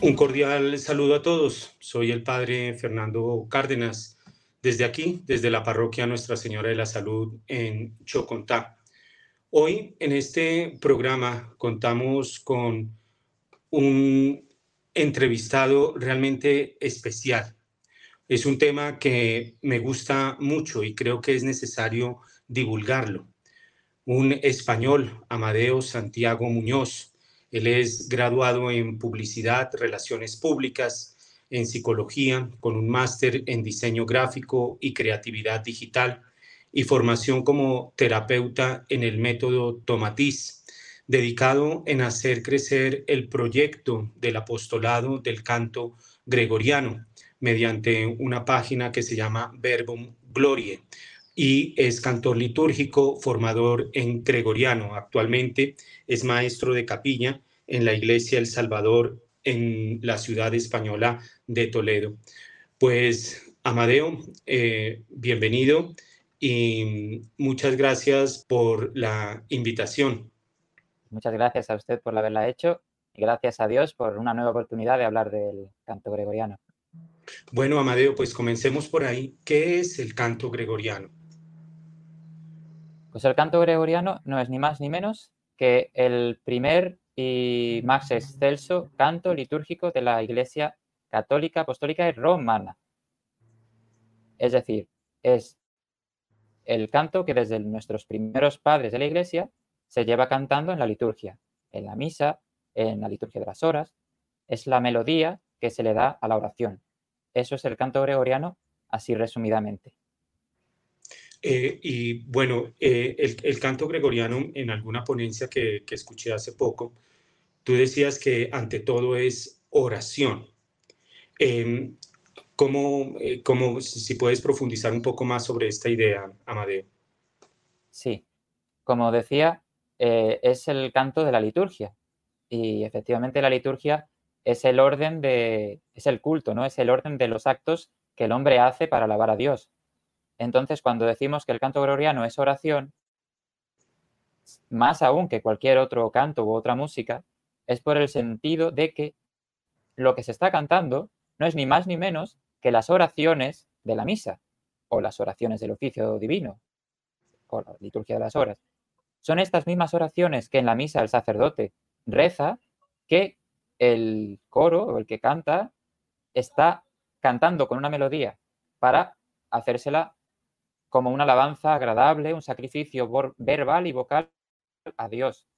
Un cordial saludo a todos. Soy el padre Fernando Cárdenas, desde aquí, desde la parroquia Nuestra Señora de la Salud en Chocontá. Hoy en este programa contamos con un entrevistado realmente especial. Es un tema que me gusta mucho y creo que es necesario divulgarlo. Un español, Amadeo Santiago Muñoz, él es graduado en publicidad, relaciones públicas, en psicología, con un máster en diseño gráfico y creatividad digital y formación como terapeuta en el método Tomatiz, dedicado en hacer crecer el proyecto del apostolado del canto gregoriano mediante una página que se llama Verbum Glorie y es cantor litúrgico, formador en gregoriano. Actualmente es maestro de capilla en la Iglesia El Salvador en la ciudad española de Toledo. Pues, Amadeo, eh, bienvenido y muchas gracias por la invitación. Muchas gracias a usted por haberla hecho y gracias a Dios por una nueva oportunidad de hablar del canto gregoriano. Bueno, Amadeo, pues comencemos por ahí. ¿Qué es el canto gregoriano? Pues el canto gregoriano no es ni más ni menos que el primer y más excelso canto litúrgico de la Iglesia Católica Apostólica y Romana. Es decir, es el canto que desde nuestros primeros padres de la Iglesia se lleva cantando en la liturgia, en la misa, en la liturgia de las horas. Es la melodía que se le da a la oración. Eso es el canto gregoriano, así resumidamente. Eh, y bueno, eh, el, canto gregoriano, en alguna ponencia que, escuché hace poco, tú decías que ante todo es oración. Em, ¿cómo, eh, ¿cómo, si puedes profundizar un poco más sobre esta idea, Amadeo? Sí, como decía, es el canto de la liturgia. Y efectivamente la liturgia es el orden de, es el culto, ¿no? Es el orden de los actos que el hombre hace para alabar a Dios. Entonces, cuando decimos que el canto gregoriano es oración, más aún que cualquier otro canto u otra música, es por el sentido de que lo que se está cantando no es ni más ni menos que las oraciones de la misa o las oraciones del oficio divino o la liturgia de las horas. Son estas mismas oraciones que en la misa el sacerdote reza que el coro o el que canta está cantando con una melodía para hacérsela como una alabanza agradable, un sacrificio verbal y vocal a Dios.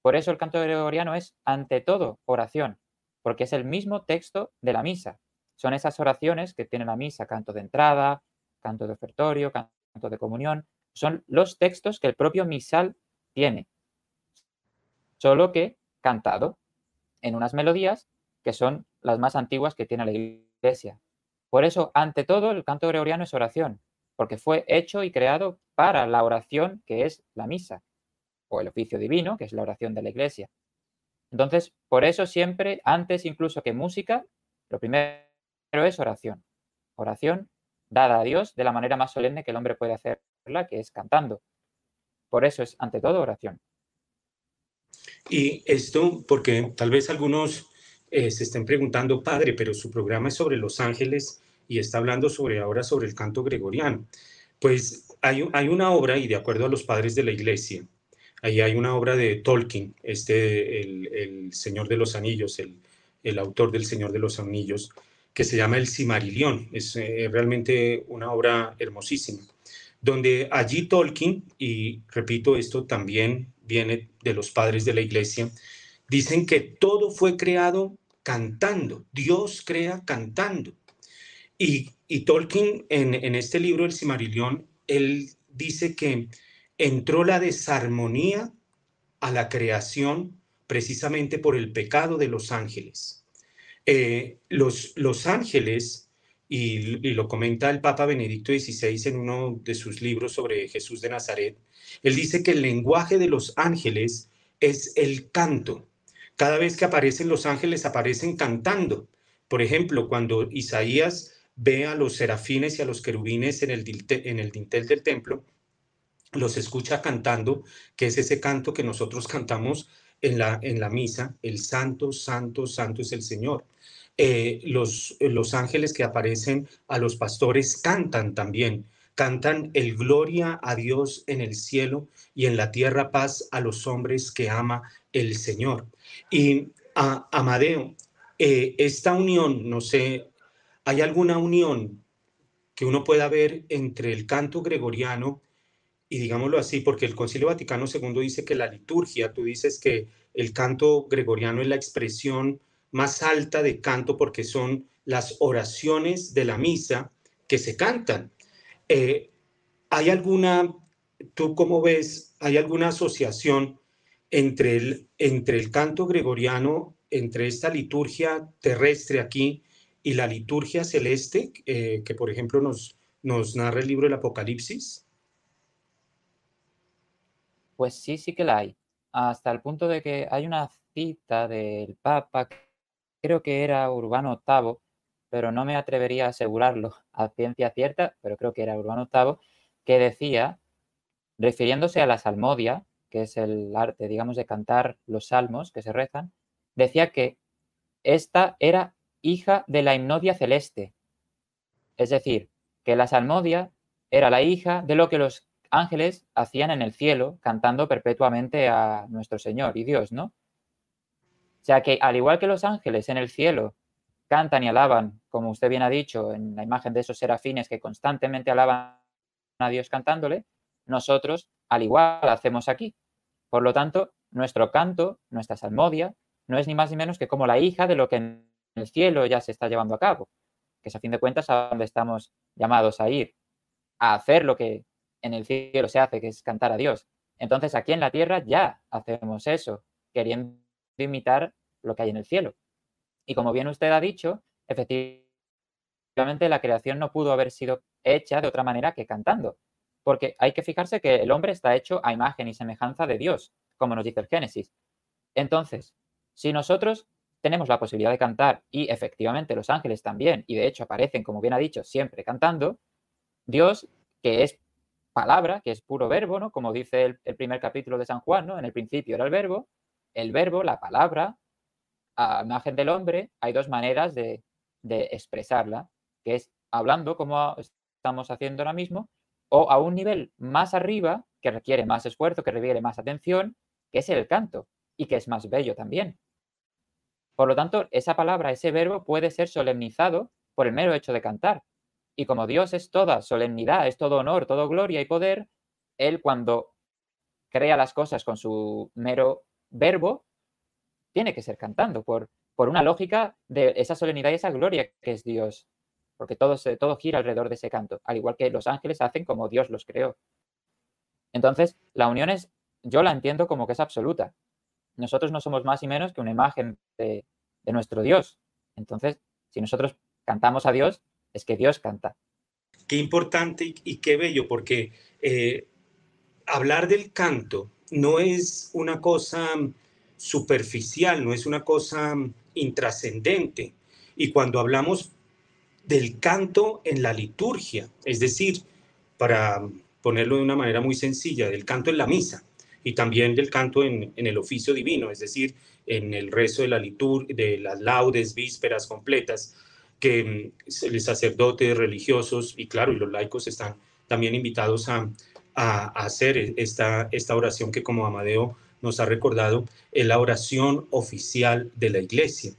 Por eso el canto gregoriano es, ante todo, oración, porque es el mismo texto de la misa. Son esas oraciones que tiene la misa, canto de entrada, canto de ofertorio, canto de comunión. Son los textos que el propio misal tiene, solo que cantado en unas melodías que son las más antiguas que tiene la iglesia. Por eso, ante todo, el canto gregoriano es oración, porque fue hecho y creado para la oración que es la misa, o el oficio divino, que es la oración de la iglesia. Entonces, por eso siempre, antes incluso que música, lo primero es oración. Oración dada a Dios de la manera más solemne que el hombre puede hacerla, que es cantando. Por eso es, ante todo, oración. Y esto, porque tal vez algunos eh, se estén preguntando, padre, pero su programa es sobre los ángeles y está hablando ahora sobre el canto gregoriano. Pues hay, hay una obra, y de acuerdo a los padres de la iglesia, ahí hay una obra de Tolkien, este, el, Señor de los Anillos, el, el, autor del Señor de los Anillos, que se llama El Cimarilión. Es eh, realmente una obra hermosísima, donde allí Tolkien, y repito, esto también viene de los padres de la iglesia, dicen que todo fue creado cantando, Dios crea cantando. Y, Tolkien en, este libro, El Cimarillón, él dice que entró la desarmonía a la creación precisamente por el pecado de los ángeles. Eh, los ángeles, y, lo comenta el Papa Benedicto XVI en uno de sus libros sobre Jesús de Nazaret, él dice que el lenguaje de los ángeles es el canto. Cada vez que aparecen los ángeles aparecen cantando. Por ejemplo, cuando Isaías ve a los serafines y a los querubines en el, en el dintel del templo, los escucha cantando, que es ese canto que nosotros cantamos en la, en la misa, el santo, santo, santo es el Señor. Eh, los, los ángeles que aparecen a los pastores cantan también, cantan el gloria a Dios en el cielo y en la tierra paz a los hombres que ama el Señor. Y a Amadeo, eh, esta unión, no sé, ¿hay alguna unión que uno pueda ver entre el canto gregoriano y digámoslo así, porque el Concilio Vaticano II dice que la liturgia, tú dices que el canto gregoriano es la expresión más alta de canto porque son las oraciones de la misa que se cantan. Eh, ¿Hay alguna, tú cómo ves, hay alguna asociación entre el, entre el canto gregoriano, entre esta liturgia terrestre aquí y la liturgia celeste, eh, que por ejemplo nos, nos narra el libro del Apocalipsis? Pues sí, sí que la hay. Hasta el punto de que hay una cita del Papa, creo que era Urbano VIII, pero no me atrevería a asegurarlo a ciencia cierta, pero creo que era Urbano VIII, que decía, refiriéndose a la salmodia, que es el arte, digamos, de cantar los salmos que se rezan, decía que esta era hija de la hipnodia celeste. Es decir, que la salmodia era la hija de lo que los ángeles hacían en el cielo cantando perpetuamente a nuestro Señor y Dios, ¿no? O sea que al igual que los ángeles en el cielo cantan y alaban, como usted bien ha dicho, en la imagen de esos serafines que constantemente alaban a Dios cantándole, nosotros al igual hacemos aquí. Por lo tanto, nuestro canto, nuestra salmodia, no es ni más ni menos que como la hija de lo que el cielo ya se está llevando a cabo, que es a fin de cuentas a donde estamos llamados a ir, a hacer lo que en el cielo se hace, que es cantar a Dios. Entonces aquí en la tierra ya hacemos eso, queriendo imitar lo que hay en el cielo. Y como bien usted ha dicho, efectivamente la creación no pudo haber sido hecha de otra manera que cantando, porque hay que fijarse que el hombre está hecho a imagen y semejanza de Dios, como nos dice el Génesis. Entonces, si nosotros tenemos la posibilidad de cantar y efectivamente los ángeles también, y de hecho aparecen, como bien ha dicho, siempre cantando, Dios, que es palabra, que es puro verbo, ¿no? Como dice el, primer capítulo de San Juan, ¿no? En el principio era el verbo, el verbo, la palabra, a imagen del hombre, hay dos maneras de, de expresarla, que es hablando como estamos haciendo ahora mismo, o a un nivel más arriba, que requiere más esfuerzo, que requiere más atención, que es el canto, y que es más bello también. Por lo tanto, esa palabra, ese verbo puede ser solemnizado por el mero hecho de cantar. Y como Dios es toda solemnidad, es todo honor, todo gloria y poder, Él cuando crea las cosas con su mero verbo, tiene que ser cantando, por, por una lógica de esa solemnidad y esa gloria que es Dios. Porque todo, todo gira alrededor de ese canto, al igual que los ángeles hacen como Dios los creó. Entonces, la unión es, yo la entiendo como que es absoluta. Nosotros no somos más y menos que una imagen de, nuestro Dios. Entonces, si nosotros cantamos a Dios, es que Dios canta. Qué importante y, qué bello, porque eh, hablar del canto no es una cosa superficial, no es una cosa intrascendente. Y cuando hablamos del canto en la liturgia, es decir, para ponerlo de una manera muy sencilla, del canto en la misa y también del canto en, en el oficio divino, es decir, en el rezo de la liturgia, de las laudes, vísperas completas, que mm, los sacerdotes religiosos y claro, y los laicos están también invitados a, hacer esta, esta oración que como Amadeo nos ha recordado, es la oración oficial de la iglesia.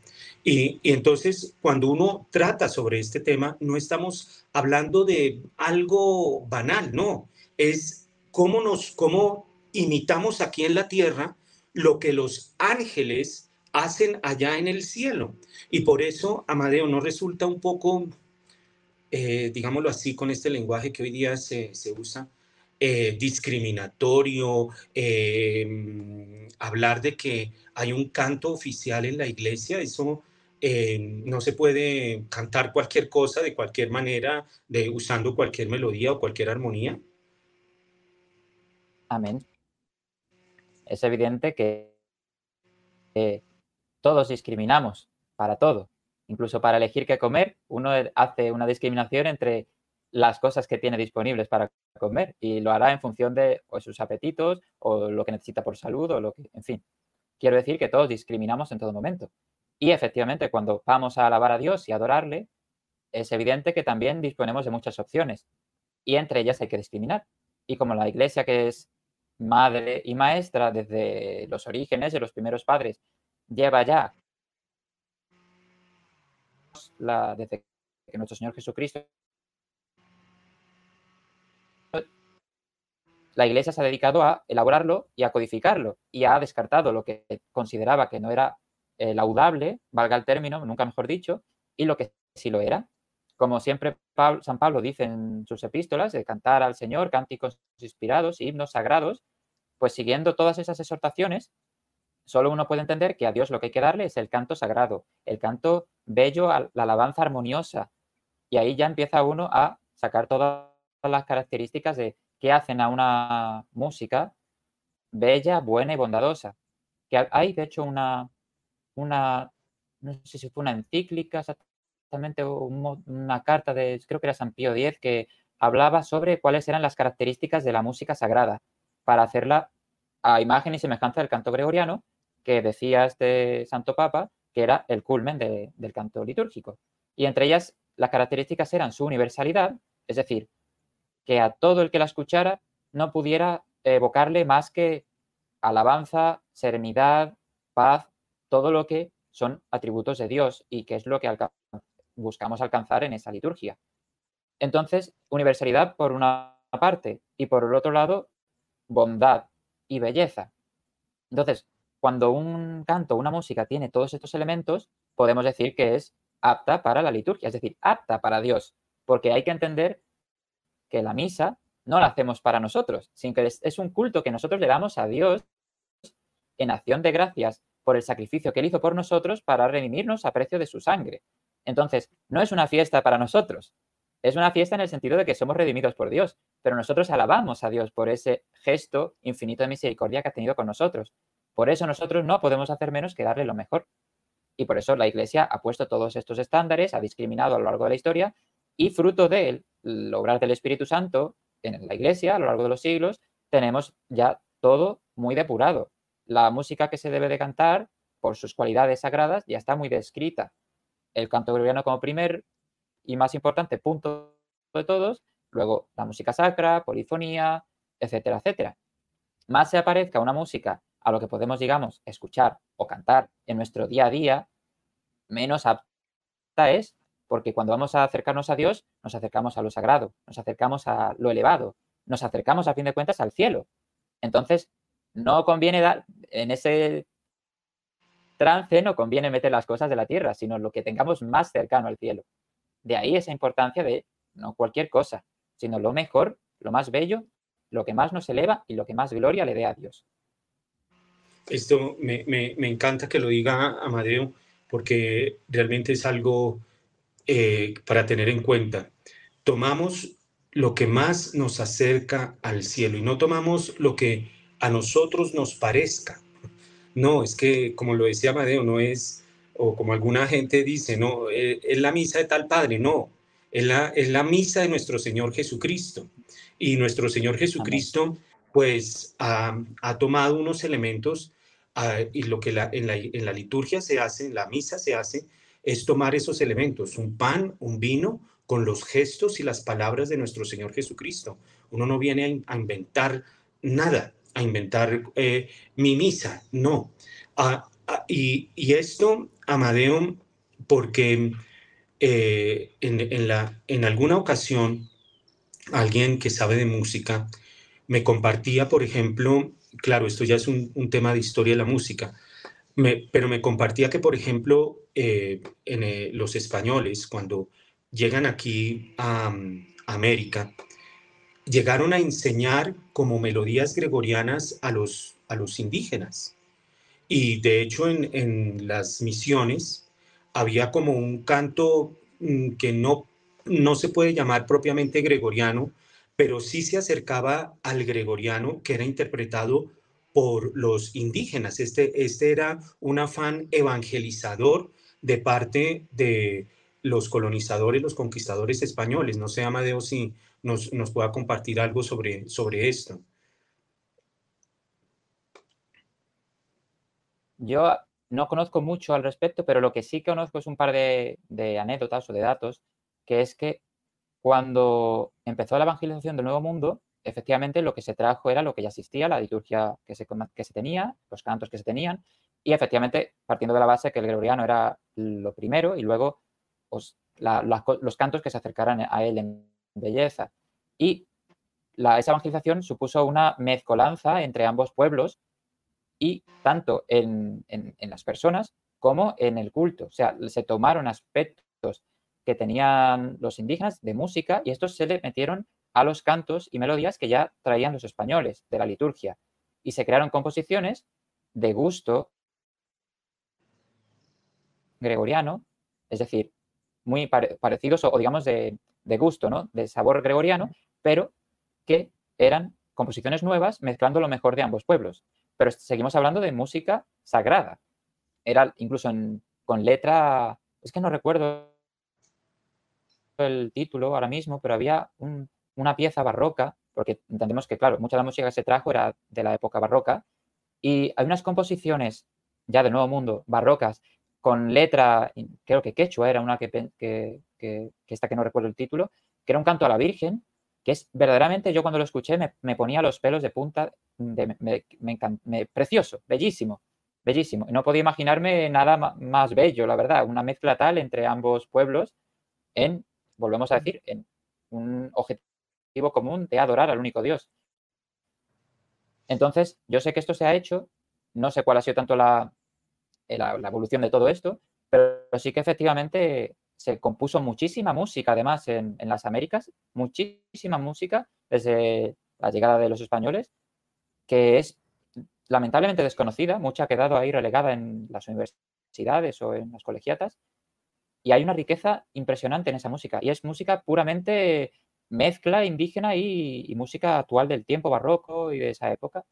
Y, entonces, cuando uno trata sobre este tema, no estamos hablando de algo banal, no, es cómo nos, cómo imitamos aquí en la tierra lo que los ángeles hacen allá en el cielo. Y por eso, Amadeo, no resulta un poco, eh, digámoslo así, con este lenguaje que hoy día se, usa, eh, discriminatorio, em, hablar de que hay un canto oficial en la iglesia, eso no se puede cantar cualquier cosa de cualquier manera, de, usando cualquier melodía o cualquier armonía. Amén. Es evidente que todos discriminamos para todo. Incluso para elegir qué comer, uno hace una discriminación entre las cosas que tiene disponibles para comer y lo hará en función de sus apetitos o lo que necesita por salud o lo que, en fin. quiero decir que todos discriminamos en todo momento. Y efectivamente, cuando vamos a alabar a Dios y adorarle, es evidente que también disponemos de muchas opciones y entre ellas hay que discriminar. Y como la iglesia que es madre y maestra desde los orígenes de los primeros padres lleva ya la, desde que nuestro Señor Jesucristo la Iglesia se ha dedicado a elaborarlo y a codificarlo y ha descartado lo que consideraba que no era eh, laudable, valga el término, nunca mejor dicho, y lo que sí lo era. Como siempre San Pablo dice en sus epístolas, de cantar al Señor cánticos inspirados, himnos sagrados, pues siguiendo todas esas exhortaciones, solo uno puede entender que a Dios lo que hay que darle es el canto sagrado, el canto bello, la alabanza armoniosa. Y ahí ya empieza uno a sacar todas las características de qué hacen a una música bella, buena y bondadosa. Que hay, de hecho, una, una no sé si fue una encíclica exactamente, una carta de, creo que era San Pío X, que hablaba sobre cuáles eran las características de la música sagrada para hacerla a imagen y semejanza del canto gregoriano, que decía este Santo Papa, que era el culmen del canto litúrgico. Y entre ellas, las características eran su universalidad, es decir, que a todo el que la escuchara no pudiera evocarle más que alabanza, serenidad, paz, todo lo que son atributos de Dios y que es lo que buscamos alcanzar en esa liturgia. Entonces, universalidad por una parte y por el otro lado, bondad y belleza. Entonces, cuando un canto, una música tiene todos estos elementos, podemos decir que es apta para la liturgia, es decir, apta para Dios, porque hay que entender que la misa no la hacemos para nosotros, sino que es un culto que nosotros le damos a Dios en acción de gracias por el sacrificio que Él hizo por nosotros para redimirnos a precio de su sangre. Entonces, no es una fiesta para nosotros, es una fiesta en el sentido de que somos redimidos por Dios, pero nosotros alabamos a Dios por ese gesto infinito de misericordia que ha tenido con nosotros. Por eso nosotros no podemos hacer menos que darle lo mejor. Y por eso la Iglesia ha puesto todos estos estándares, ha discriminado a lo largo de la historia y fruto de él, obrar del Espíritu Santo en la Iglesia a lo largo de los siglos, tenemos ya todo muy depurado. La música que se debe de cantar, por sus cualidades sagradas, ya está muy descrita. El canto gregoriano como primer y más importante punto de todos, luego la música sacra, polifonía, etcétera, etcétera. Más se aparezca una música a lo que podemos, digamos, escuchar o cantar en nuestro día a día, menos apta es, porque cuando vamos a acercarnos a Dios, nos acercamos a lo sagrado, nos acercamos a lo elevado, nos acercamos a fin de cuentas al cielo. Entonces, no conviene dar, en ese trance no conviene meter las cosas de la tierra, sino lo que tengamos más cercano al cielo. De ahí esa importancia de no cualquier cosa, sino lo mejor, lo más bello, lo que más nos eleva y lo que más gloria le dé a Dios. Esto me, encanta que lo diga Amadeo, porque realmente es algo eh, para tener en cuenta. Tomamos lo que más nos acerca al cielo y no tomamos lo que a nosotros nos parezca. No, es que, como lo decía Amadeo, no es o como alguna gente dice, no, eh, es la misa de tal padre, no, es la, es la misa de nuestro Señor Jesucristo. Y nuestro Señor Jesucristo, pues, ha, tomado unos elementos ah, y lo que la, en, la, en la liturgia se hace, en la misa se hace, es tomar esos elementos, un pan, un vino, con los gestos y las palabras de nuestro Señor Jesucristo. Uno no viene a, inventar nada, a inventar eh, mi misa, no. Y, esto Amadeo porque eh, en, la, en alguna ocasión alguien que sabe de música me compartía, por ejemplo, claro, esto ya es un, tema de historia de la música, pero me compartía que, por ejemplo, eh, en, eh, los españoles, cuando llegan aquí a, América, llegaron a enseñar como melodías gregorianas a los, a los indígenas. Y de hecho en, las misiones había como un canto mm, que no, no se puede llamar propiamente gregoriano, pero sí se acercaba al gregoriano que era interpretado por los indígenas. Este, este era un afán evangelizador de parte de los colonizadores, los conquistadores españoles. No sé, Amadeo, si nos, nos pueda compartir algo sobre, sobre esto. yo no conozco mucho al respecto, pero lo que sí conozco es un par de, anécdotas o de datos, que es que cuando empezó la evangelización del Nuevo Mundo, efectivamente lo que se trajo era lo que ya existía, la liturgia que se, que se tenía, los cantos que se tenían, y efectivamente partiendo de la base que el gregoriano era lo primero y luego los cantos que se acercaran a él en belleza. Y esa evangelización supuso una mezcolanza entre ambos pueblos y tanto en, las personas como en el culto. O sea, se tomaron aspectos que tenían los indígenas de música y estos se le metieron a los cantos y melodías que ya traían los españoles de la liturgia. Y se crearon composiciones de gusto gregoriano, es decir, muy parecidos o, digamos de, de, gusto, ¿no? De sabor gregoriano, pero que eran composiciones nuevas mezclando lo mejor de ambos pueblos pero seguimos hablando de música sagrada. Era incluso con letra, es que no recuerdo el título ahora mismo, pero había una pieza barroca, porque entendemos que, claro, mucha de la música que se trajo era de la época barroca, y hay unas composiciones ya del Nuevo Mundo, barrocas, con letra, creo que quechua era una que, que, que, esta que no recuerdo el título, que era un canto a la Virgen, que es verdaderamente, yo cuando lo escuché me, ponía los pelos de punta, me, precioso, bellísimo, bellísimo. No podía imaginarme nada más bello, la verdad, una mezcla tal entre ambos pueblos en, volvemos a decir, en un objetivo común de adorar al único Dios. Entonces, yo sé que esto se ha hecho, no sé cuál ha sido tanto la, la, la evolución de todo esto, pero sí que efectivamente se compuso muchísima música, además, en, las Américas, muchísima música desde la llegada de los españoles, que es lamentablemente desconocida, mucha ha quedado ahí relegada en las universidades o en las colegiatas, y hay una riqueza impresionante en esa música, y es música puramente mezcla indígena y, música actual del tiempo barroco y de esa época,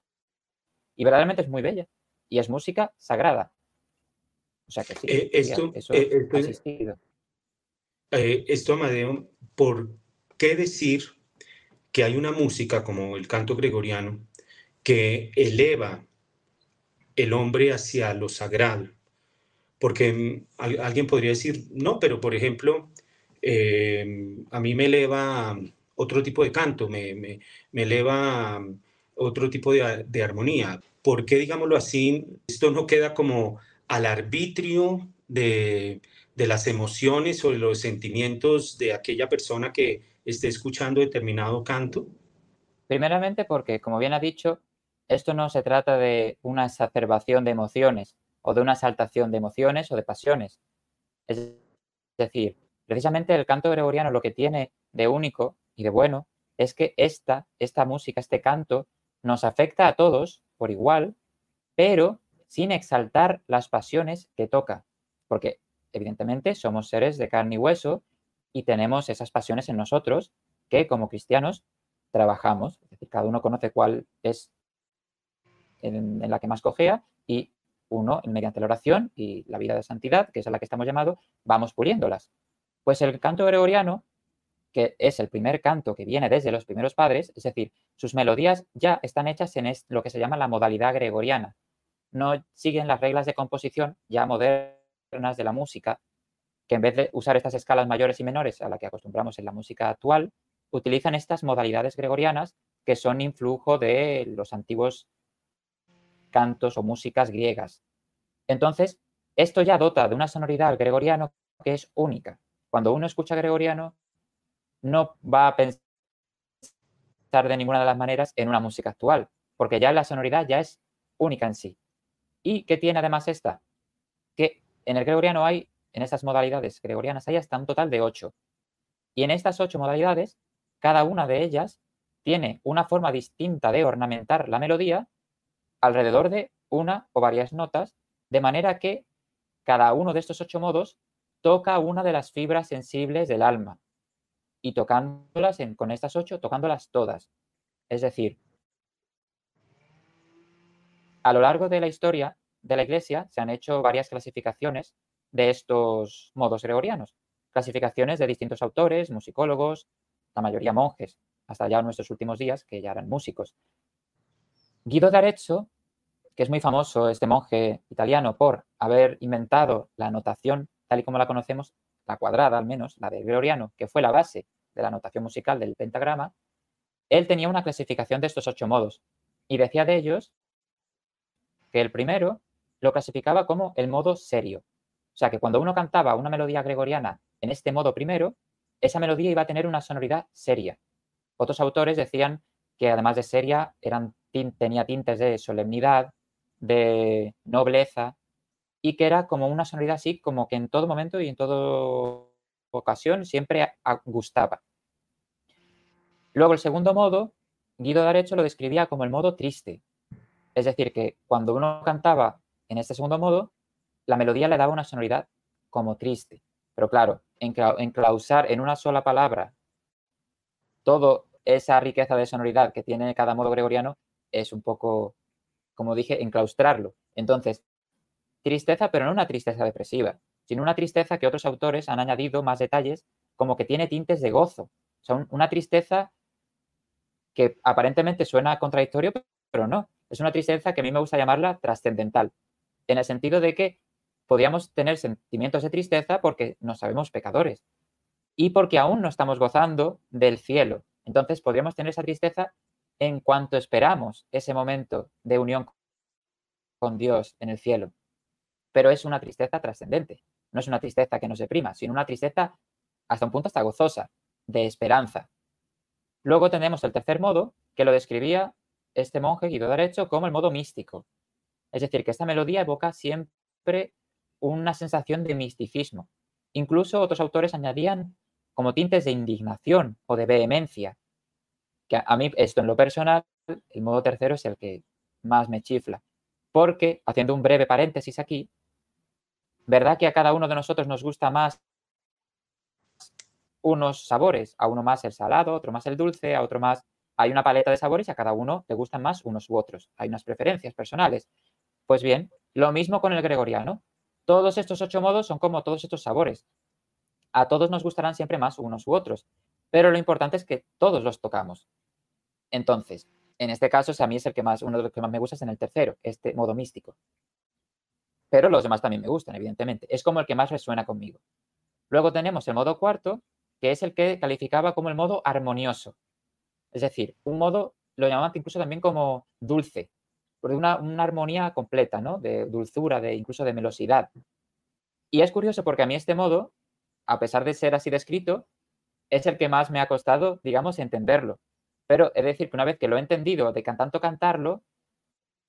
y verdaderamente es muy bella, y es música sagrada. O sea que sí, eh, esto, eso eh, existido. Eh, esto, Amadeo, ¿por qué decir que hay una música como el canto gregoriano que eleva el hombre hacia lo sagrado? Porque mm, alguien podría decir, no, pero por ejemplo, em, a mí me eleva otro tipo de canto, me, me, eleva otro tipo de, de, armonía. ¿Por qué, digámoslo así, esto no queda como al arbitrio de, de las emociones o de los sentimientos de aquella persona que esté escuchando determinado canto? Primeramente porque, como bien ha dicho, esto no se trata de una exacerbación de emociones o de una exaltación de emociones o de pasiones. Es decir, precisamente el canto gregoriano lo que tiene de único y de bueno es que esta, esta música, este canto, nos afecta a todos por igual, pero sin exaltar las pasiones que toca. Porque evidentemente somos seres de carne y hueso y tenemos esas pasiones en nosotros que como cristianos trabajamos. Es decir, cada uno conoce cuál es en, la que más cojea y uno, mediante la oración y la vida de santidad, que es a la que estamos llamados, vamos puliéndolas. Pues el canto gregoriano, que es el primer canto que viene desde los primeros padres, es decir, sus melodías ya están hechas en lo que se llama la modalidad gregoriana. No siguen las reglas de composición ya modernas de la música, que en vez de usar estas escalas mayores y menores a la que acostumbramos en la música actual, utilizan estas modalidades gregorianas que son influjo de los antiguos cantos o músicas griegas. Entonces, esto ya dota de una sonoridad al gregoriano que es única. Cuando uno escucha gregoriano, no va a pensar de ninguna de las maneras en una música actual, porque ya la sonoridad ya es única en sí. ¿Y qué tiene además esta? Que en el gregoriano hay, en estas modalidades gregorianas, hay hasta un total de ocho. Y en estas ocho modalidades, cada una de ellas tiene una forma distinta de ornamentar la melodía alrededor de una o varias notas, de manera que cada uno de estos ocho modos toca una de las fibras sensibles del alma. Y tocándolas con estas ocho, tocándolas todas. Es decir, a lo largo de la historia, de la Iglesia se han hecho varias clasificaciones de estos modos gregorianos. Clasificaciones de distintos autores, musicólogos, la mayoría monjes, hasta ya nuestros últimos días, que ya eran músicos. Guido de Arezzo que es muy famoso este monje italiano por haber inventado la notación tal y como la conocemos, la cuadrada al menos, la de Gregoriano, que fue la base de la notación musical del pentagrama, él tenía una clasificación de estos ocho modos y decía de ellos el primero lo clasificaba como el modo serio. O sea, que cuando uno cantaba una melodía gregoriana en este modo primero, esa melodía iba a tener una sonoridad seria. Otros autores decían que además de seria, eran, tenía tintes de solemnidad, de nobleza, y que era como una sonoridad así, como que en todo momento y en toda ocasión siempre gustaba. Luego el segundo modo, Guido D'Arezzo lo describía como el modo triste. Es decir, que cuando uno cantaba en este segundo modo, la melodía le daba una sonoridad como triste. Pero claro, enclausar en una sola palabra toda esa riqueza de sonoridad que tiene cada modo gregoriano es un poco, como dije, enclaustrarlo. Entonces, tristeza, pero no una tristeza depresiva, sino una tristeza que otros autores han añadido más detalles, como que tiene tintes de gozo. O sea, una tristeza que aparentemente suena contradictorio, pero no. Es una tristeza que a mí me gusta llamarla trascendental, en el sentido de que podríamos tener sentimientos de tristeza porque no sabemos pecadores y porque aún no estamos gozando del cielo. Entonces podríamos tener esa tristeza en cuanto esperamos ese momento de unión con Dios en el cielo. Pero es una tristeza trascendente. No es una tristeza que nos deprima, sino una tristeza hasta un punto hasta gozosa, de esperanza. Luego tenemos el tercer modo, que lo describía este monje Guido Derecho como el modo místico. Es decir, que esta melodía evoca siempre una sensación de misticismo. Incluso otros autores añadían como tintes de indignación o de vehemencia. Que a mí, esto en lo personal, el modo tercero es el que más me chifla. Porque, haciendo un breve paréntesis aquí, ¿verdad que a cada uno de nosotros nos gusta más unos sabores, a uno más el salado, otro más el dulce, a otro más... Hay una paleta de sabores y a cada uno le gustan más unos u otros. Hay unas preferencias personales. Pues bien, lo mismo con el gregoriano. Todos estos ocho modos son como todos estos sabores. A todos nos gustarán siempre más unos u otros, pero lo importante es que todos los tocamos. Entonces, en este caso, a mí es el que más, uno de los que más me gusta es en el tercero, este modo místico. Pero los demás también me gustan, evidentemente. Es como el que más resuena conmigo. Luego tenemos el modo cuarto, que es el que calificaba como el modo armonioso. Es decir, un modo, lo llamaban incluso también como dulce, por una, armonía completa, ¿no? De dulzura, de incluso de melosidad. Y es curioso porque a mí este modo, a pesar de ser así descrito, es el que más me ha costado, digamos, entenderlo. Pero es decir que una vez que lo he entendido de tanto cantarlo,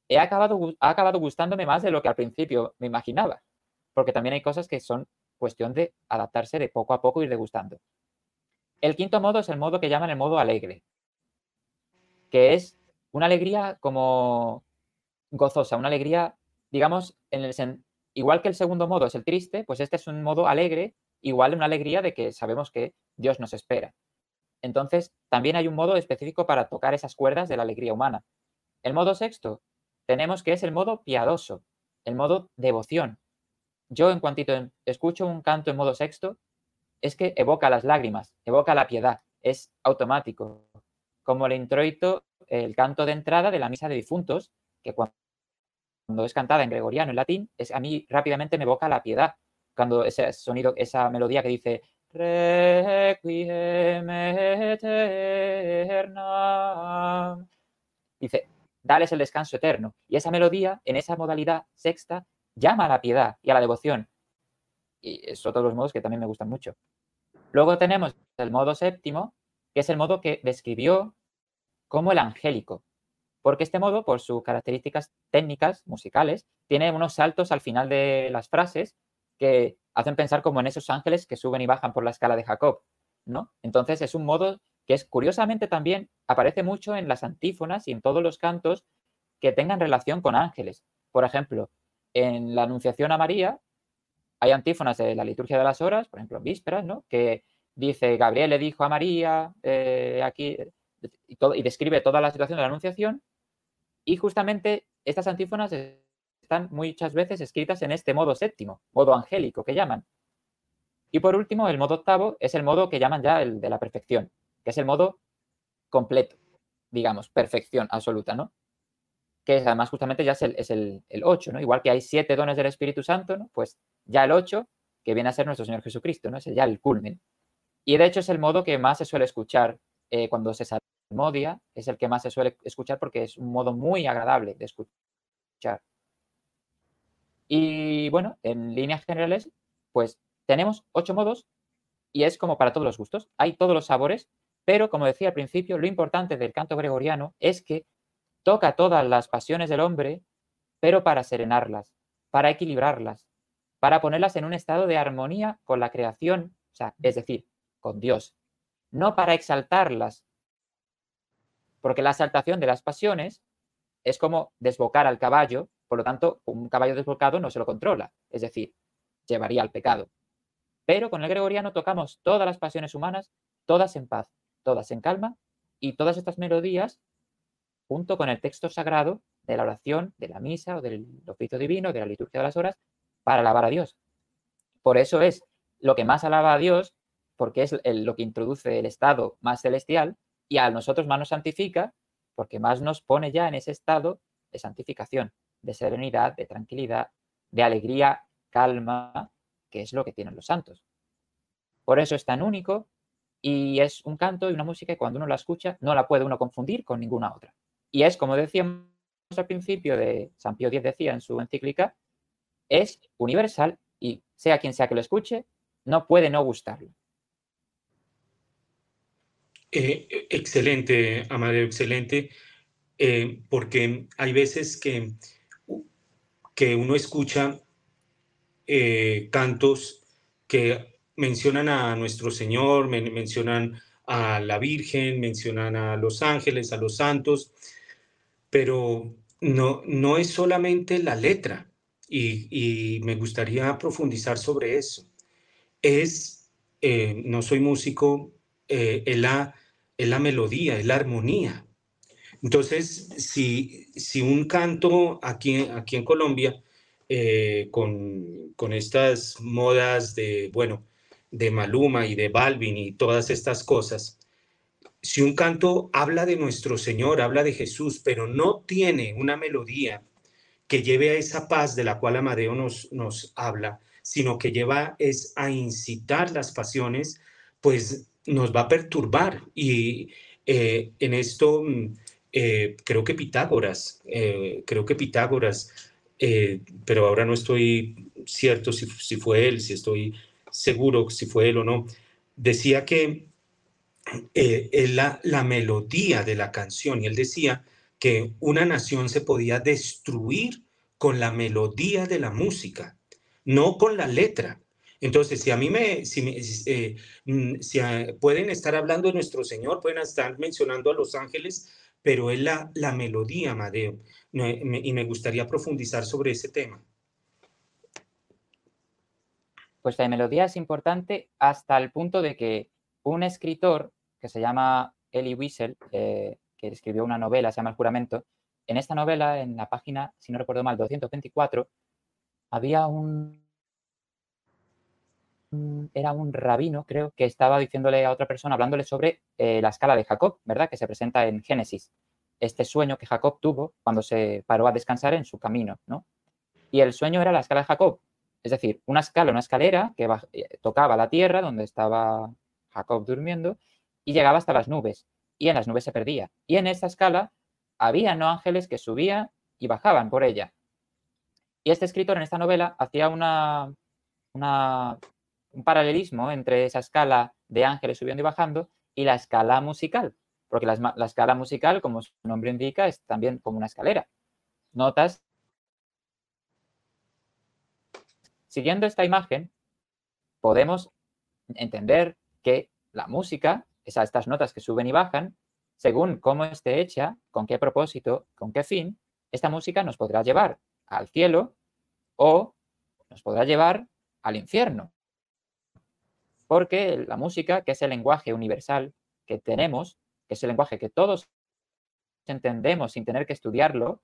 he acabado, ha acabado gustándome más de lo que al principio me imaginaba. Porque también hay cosas que son cuestión de adaptarse de poco a poco ir degustando. El quinto modo es el modo que llaman el modo alegre, que es una alegría como gozosa, una alegría, digamos, en el igual que el segundo modo es el triste, pues este es un modo alegre, igual una alegría de que sabemos que Dios nos espera. Entonces, también hay un modo específico para tocar esas cuerdas de la alegría humana. El modo sexto, tenemos que es el modo piadoso, el modo devoción. Yo, en cuantito escucho un canto en modo sexto, es que evoca las lágrimas, evoca la piedad, es automático. Como el introito, el canto de entrada de la misa de difuntos, que cuando es cantada en gregoriano, en latín, es, a mí rápidamente me evoca la piedad. Cuando ese sonido, esa melodía que dice Requiem eternam, dice, dales el descanso eterno. Y esa melodía, en esa modalidad sexta, llama a la piedad y a la devoción. Y son todos los modos que también me gustan mucho. Luego tenemos el modo séptimo, que es el modo que describió como el angélico, porque este modo, por sus características técnicas, musicales, tiene unos saltos al final de las frases que hacen pensar como en esos ángeles que suben y bajan por la escala de Jacob, ¿no? Entonces es un modo que es curiosamente también aparece mucho en las antífonas y en todos los cantos que tengan relación con ángeles. Por ejemplo, en la Anunciación a María hay antífonas de la liturgia de las horas, por ejemplo, en vísperas, ¿no? Que dice, Gabriel le dijo a María, eh, aquí, y, describe toda la situación de la Anunciación, y justamente estas antífonas están muchas veces escritas en este modo séptimo, modo angélico que llaman. Y por último, el modo octavo es el modo que llaman ya el de la perfección, que es el modo completo, digamos, perfección absoluta, ¿no? que es, además justamente ya es el, es el, 8, ¿no? Igual que hay siete dones del Espíritu Santo, ¿no? Pues ya el 8, que viene a ser nuestro Señor Jesucristo, ¿no? Es ya el culmen. Y de hecho es el modo que más se suele escuchar eh, cuando se salmodia, es el que más se suele escuchar porque es un modo muy agradable de escuchar. Y bueno, en líneas generales, pues tenemos ocho modos y es como para todos los gustos. Hay todos los sabores, pero como decía al principio, lo importante del canto gregoriano es que toca todas las pasiones del hombre, pero para serenarlas, para equilibrarlas, para ponerlas en un estado de armonía con la creación, o sea, es decir, con Dios, no para exaltarlas, porque la exaltación de las pasiones es como desbocar al caballo, por lo tanto, un caballo desbocado no se lo controla, es decir, llevaría al pecado. Pero con el gregoriano tocamos todas las pasiones humanas, todas en paz, todas en calma, y todas estas melodías, junto con el texto sagrado de la oración, de la misa o del oficio divino, de la liturgia de las horas, para alabar a Dios. Por eso es lo que más alaba a Dios, porque es lo que introduce el estado más celestial, y a nosotros más nos santifica, porque más nos pone ya en ese estado de santificación, de serenidad, de tranquilidad, de alegría, calma, que es lo que tienen los santos. Por eso es tan único y es un canto y una música que cuando uno la escucha no la puede uno confundir con ninguna otra. Y es, como decíamos al principio de San Pío X decía en su encíclica, es universal y sea quien sea que lo escuche, no puede no gustarlo. Eh, excelente, Amadeo, excelente, eh, porque hay veces que, que uno escucha eh, cantos que mencionan a nuestro Señor, mencionan a la Virgen, mencionan a los ángeles, a los santos, pero no, no es solamente la letra, y, me gustaría profundizar sobre eso. Es, no soy músico, eh, es, la, la melodía, es la armonía. Entonces, si, si un canto aquí, aquí en Colombia, eh, con, con, estas modas de, bueno, de Maluma y de Balvin y todas estas cosas, si un canto habla de nuestro Señor, habla de Jesús, pero no tiene una melodía que lleve a esa paz de la cual Amadeo nos, nos habla, sino que lleva es a incitar las pasiones, pues nos va a perturbar. Y eh, en esto mm, eh, creo que Pitágoras, eh, creo que Pitágoras, pero ahora no estoy cierto si, si, fue él, si estoy seguro si fue él o no, decía que la, la melodía de la canción, y él decía que una nación se podía destruir con la melodía de la música, no con la letra. Entonces, si a mí me, si, eh, mm, si pueden estar hablando de nuestro Señor, pueden estar mencionando a los ángeles, pero es la, la melodía, Amadeo, y me gustaría profundizar sobre ese tema. Pues la melodía es importante hasta el punto de que un escritor que se llama Elie Wiesel, eh, que escribió una novela, se llama El juramento, en esta novela, en la página, si no recuerdo mal, 224, había un, era un rabino, creo, que estaba diciéndole a otra persona, hablándole sobre eh, la escala de Jacob, ¿verdad? Que se presenta en Génesis. Este sueño que Jacob tuvo cuando se paró a descansar en su camino, ¿no? Y el sueño era la escala de Jacob, es decir, una escala, una escalera que eh, tocaba la tierra donde estaba Jacob durmiendo y llegaba hasta las nubes. Y en las nubes se perdía. Y en esta escala había no ángeles que subían y bajaban por ella. Y este escritor en esta novela hacía una, una un paralelismo entre esa escala de ángeles subiendo y bajando y la escala musical, porque la, escala musical, como su nombre indica, es también como una escalera. Notas. Siguiendo esta imagen, podemos entender que la música, estas notas que suben y bajan, según cómo esté hecha, con qué propósito, con qué fin, esta música nos podrá llevar al cielo o nos podrá llevar al infierno porque la música, que es el lenguaje universal que tenemos, que es el lenguaje que todos entendemos sin tener que estudiarlo,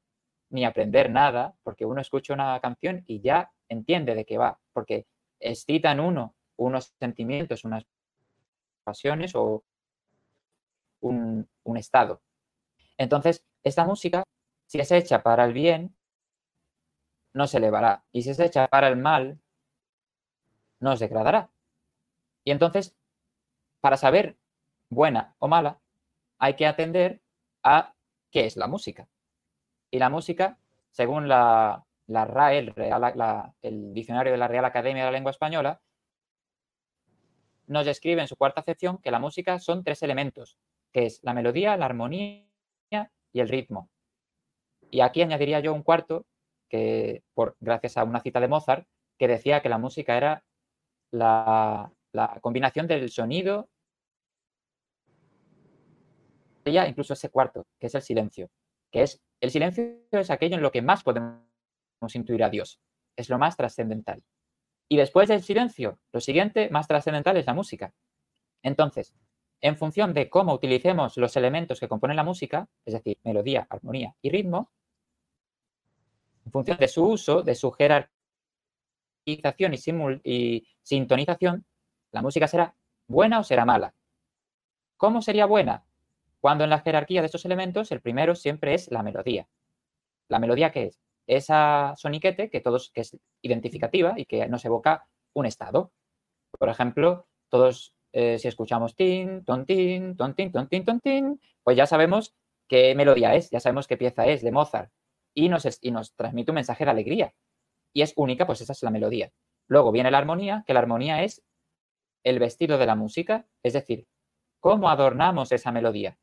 ni aprender nada, porque uno escucha una canción y ya entiende de qué va, porque excitan uno unos sentimientos, unas pasiones o un, estado. Entonces, esta música Si es hecha para el bien, no se elevará. Y si es hecha para el mal, no se degradará. Y entonces, para saber buena o mala, hay que atender a qué es la música. Y la música, según la, la RAE, el, diccionario de la Real Academia de la Lengua Española, nos describe en su cuarta acepción que la música son tres elementos, que es la melodía, la armonía y el ritmo. Y aquí añadiría yo un cuarto, que por, gracias a una cita de Mozart, que decía que la música era la, la combinación del sonido, incluso ese cuarto, que es el silencio, que es el silencio es aquello en lo que más podemos intuir a Dios, es lo más trascendental. Y después del silencio, lo siguiente más trascendental es la música. Entonces, en función de cómo utilicemos los elementos que componen la música, es decir, melodía, armonía y ritmo, en función de su uso, de su jerarquización y, y sintonización, la música será buena o será mala. ¿Cómo sería buena? Cuando en la jerarquía de estos elementos el primero siempre es la melodía. ¿La melodía qué es? Esa soniquete que, todos, que es identificativa y que nos evoca un estado. Por ejemplo, todos eh, si escuchamos tin, ton, tin, ton, tin, ton, tin, ton, tin, pues ya sabemos qué melodía es, ya sabemos qué pieza es de Mozart y nos, y nos transmite un mensaje de alegría. Y es única, pues esa es la melodía. Luego viene la armonía, que la armonía es el vestido de la música, es decir, cómo adornamos esa melodía.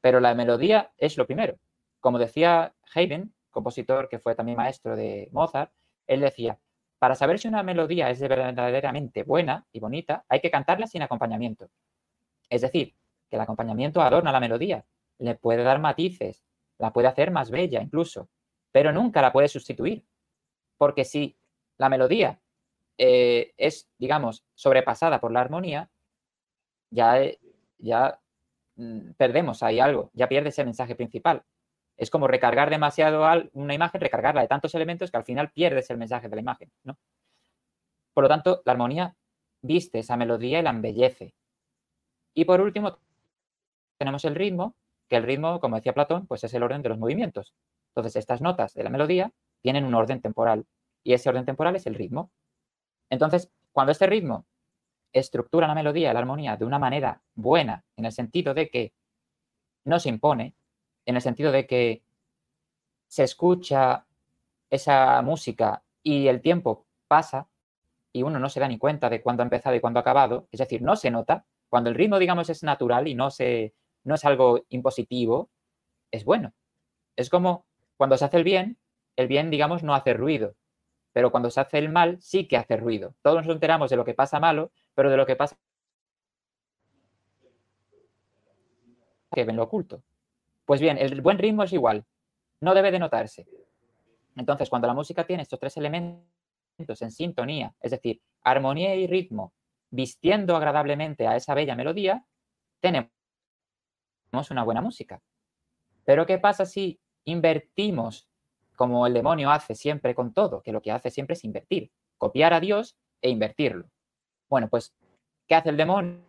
Pero la melodía es lo primero. Como decía Haydn, compositor que fue también maestro de Mozart, él decía, para saber si una melodía es verdaderamente buena y bonita, hay que cantarla sin acompañamiento. Es decir, que el acompañamiento adorna la melodía, le puede dar matices, la puede hacer más bella incluso, pero nunca la puede sustituir. Porque si la melodía eh, es, digamos, sobrepasada por la armonía, ya, ya Mm, perdemos ahí algo, ya pierde ese mensaje principal. Es como recargar demasiado una imagen, recargarla de tantos elementos que al final pierdes el mensaje de la imagen. ¿no? Por lo tanto, la armonía viste esa melodía y la embellece. Y por último, tenemos el ritmo, que el ritmo, como decía Platón, pues es el orden de los movimientos. Entonces, estas notas de la melodía tienen un orden temporal y ese orden temporal es el ritmo. Entonces, cuando este ritmo estructura la melodía, la armonía de una manera buena, en el sentido de que no se impone, en el sentido de que se escucha esa música y el tiempo pasa y uno no se da ni cuenta de cuándo ha empezado y cuándo ha acabado, es decir, no se nota, cuando el ritmo, digamos, es natural y no, se, no es algo impositivo, es bueno. Es como cuando se hace el bien, el bien, digamos, no hace ruido, pero cuando se hace el mal sí que hace ruido. Todos nos enteramos de lo que pasa malo, pero de lo que pasa que ven lo oculto. Pues bien, el buen ritmo es igual, no debe de notarse. Entonces, cuando la música tiene estos tres elementos en sintonía, es decir, armonía y ritmo, vistiendo agradablemente a esa bella melodía, tenemos una buena música. Pero ¿qué pasa si invertimos, como el demonio hace siempre con todo, que lo que hace siempre es invertir, copiar a Dios e invertirlo? Bueno, pues, ¿qué hace el demonio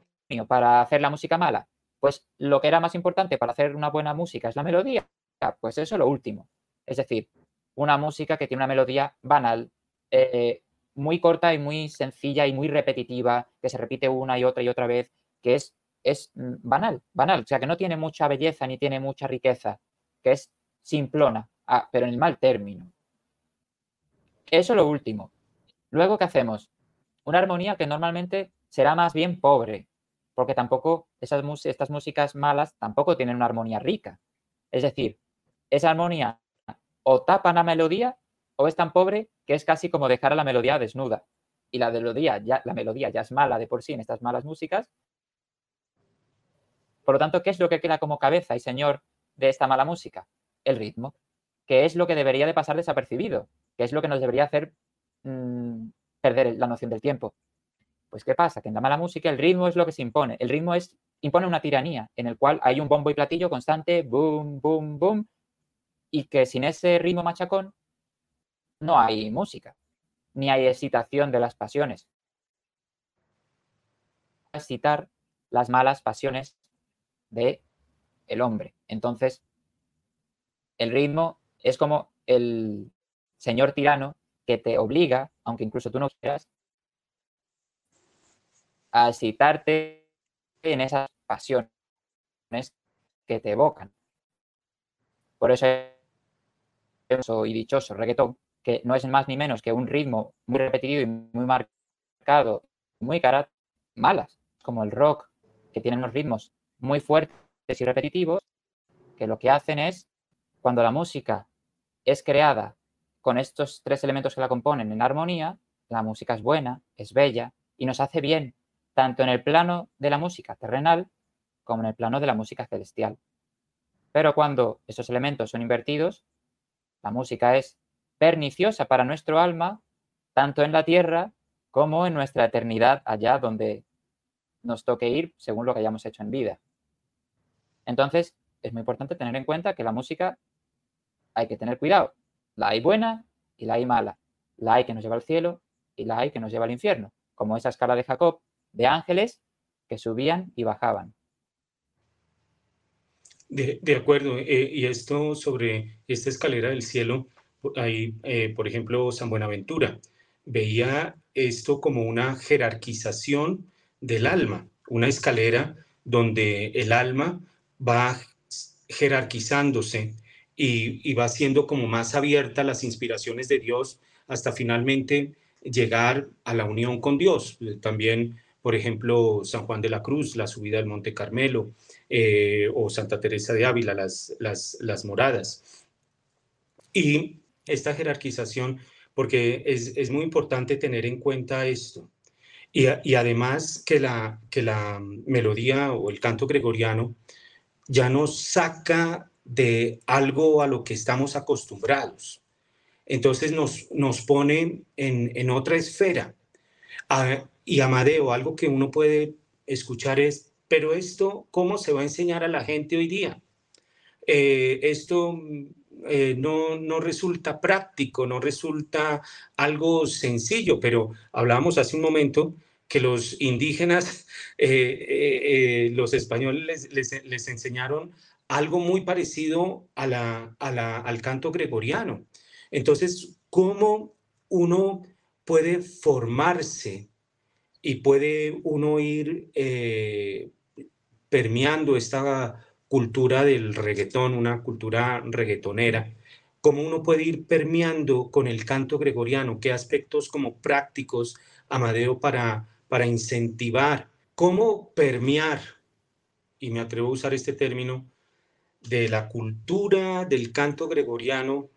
para hacer la música mala? Pues lo que era más importante para hacer una buena música es la melodía. Pues eso es lo último. Es decir, una música que tiene una melodía banal, eh, muy corta y muy sencilla y muy repetitiva, que se repite una y otra y otra vez, que es, es mm, banal, banal. O sea, que no tiene mucha belleza ni tiene mucha riqueza, que es simplona, ah, pero en el mal término. Eso es lo último. Luego, ¿qué hacemos? una armonía que normalmente será más bien pobre, porque tampoco esas, estas músicas malas tampoco tienen una armonía rica. Es decir, esa armonía o tapa la melodía o es tan pobre que es casi como dejar a la melodía desnuda. Y la melodía ya, la melodía ya es mala de por sí en estas malas músicas. Por lo tanto, ¿qué es lo que queda como cabeza y señor de esta mala música? El ritmo, que es lo que debería de pasar desapercibido, que es lo que nos debería hacer mm, perder la noción del tiempo. Pues ¿qué pasa? Que en la mala música el ritmo es lo que se impone. El ritmo es, impone una tiranía en el cual hay un bombo y platillo constante, boom, boom, boom, y que sin ese ritmo machacón no hay música, ni hay excitación de las pasiones. Excitar las malas pasiones de el hombre. Entonces, el ritmo es como el señor tirano que te obliga, aunque incluso tú no quieras, a excitarte en esas pasiones que te evocan. Por eso y dichoso reggaetón, que no es más ni menos que un ritmo muy repetido y muy marcado, muy cara, malas, como el rock, que tiene unos ritmos muy fuertes y repetitivos, que lo que hacen es, cuando la música es creada con estos tres elementos que la componen en armonía, la música es buena, es bella y nos hace bien, tanto en el plano de la música terrenal como en el plano de la música celestial. Pero cuando esos elementos son invertidos, la música es perniciosa para nuestro alma, tanto en la tierra como en nuestra eternidad allá donde nos toque ir según lo que hayamos hecho en vida. Entonces, es muy importante tener en cuenta que la música hay que tener cuidado. La hay buena y la hay mala. La hay que nos lleva al cielo y la hay que nos lleva al infierno, como esa escala de Jacob de ángeles que subían y bajaban. De, acuerdo, eh, y esto sobre esta escalera del cielo, eh, por ejemplo, San Buenaventura veía esto como una jerarquización del alma, una escalera donde el alma va jerarquizándose y, y va siendo como más abierta las inspiraciones de Dios hasta finalmente llegar a la unión con Dios. También, por ejemplo, San Juan de la Cruz, la subida del Monte Carmelo, eh, o Santa Teresa de Ávila, las, las, moradas. Y esta jerarquización, porque es, muy importante tener en cuenta esto. Y, además que la, que la melodía o el canto gregoriano ya nos saca de algo a lo que estamos acostumbrados. Entonces nos, nos pone en, otra esfera. Ah, y Amadeo, algo que uno puede escuchar es pero esto, ¿cómo se va a enseñar a la gente hoy día? Eh, esto eh, no, resulta práctico, no resulta algo sencillo, pero hablábamos hace un momento que los indígenas, eh, los españoles les, enseñaron algo muy parecido a la, al canto gregoriano. Entonces, ¿cómo uno puede formarse y puede uno ir permeando esta cultura del reggaetón, una cultura reggaetonera, cómo uno puede ir permeando con el canto gregoriano, qué aspectos como prácticos, Amadeo, para, para incentivar, cómo permear, y me atrevo a usar este término, de la cultura del canto gregoriano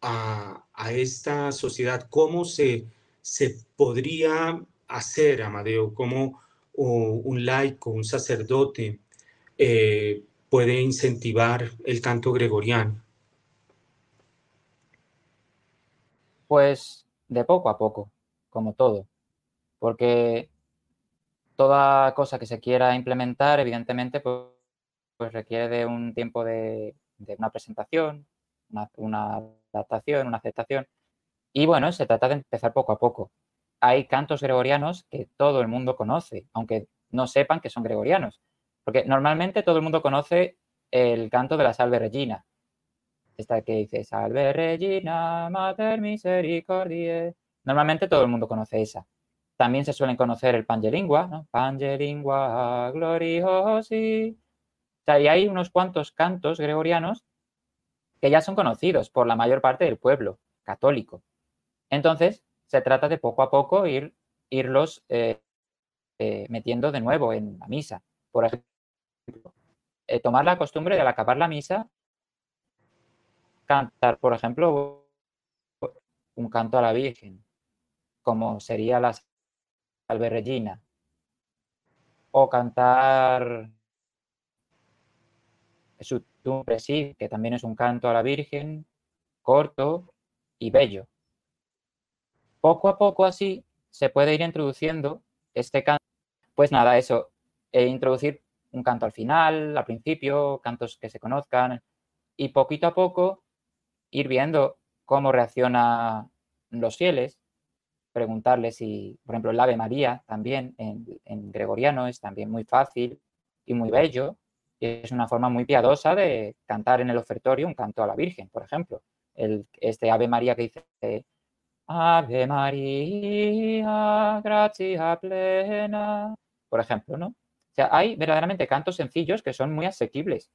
a, esta sociedad, cómo se, se podría hacer, Amadeo, cómo un laico, un sacerdote, eh, puede incentivar el canto gregoriano? Pues de poco a poco, como todo, porque toda cosa que se quiera implementar, evidentemente, pues, pues requiere de un tiempo de, una presentación, una, adaptación, una aceptación. Y bueno, se trata de empezar poco a poco hay cantos gregorianos que todo el mundo conoce, aunque no sepan que son gregorianos. Porque normalmente todo el mundo conoce el canto de la Salve Regina. Esta que dice Salve Regina, Mater Misericordiae. Normalmente todo el mundo conoce esa. También se suelen conocer el Pangelingua, ¿no? Pangelingua gloriosi. Sea, y hay unos cuantos cantos gregorianos que ya son conocidos por la mayor parte del pueblo católico. Entonces, se trata de poco a poco ir, irlos eh, eh, metiendo de nuevo en la misa. Por ejemplo, eh, tomar la costumbre de al acabar la misa, cantar, por ejemplo, un canto a la Virgen, como sería la Salve Regina, o cantar su sí, que también es un canto a la Virgen, corto y bello poco a poco así se puede ir introduciendo este canto. Pues nada, eso, e introducir un canto al final, al principio, cantos que se conozcan y poquito a poco ir viendo cómo reaccionan los fieles, preguntarles si, por ejemplo, el Ave María también en, gregoriano es también muy fácil y muy bello es una forma muy piadosa de cantar en el ofertorio un canto a la Virgen, por ejemplo. El, este Ave María que dice Ave María, gracia plena, por ejemplo, ¿no? O sea, hay verdaderamente cantos sencillos que son muy asequibles.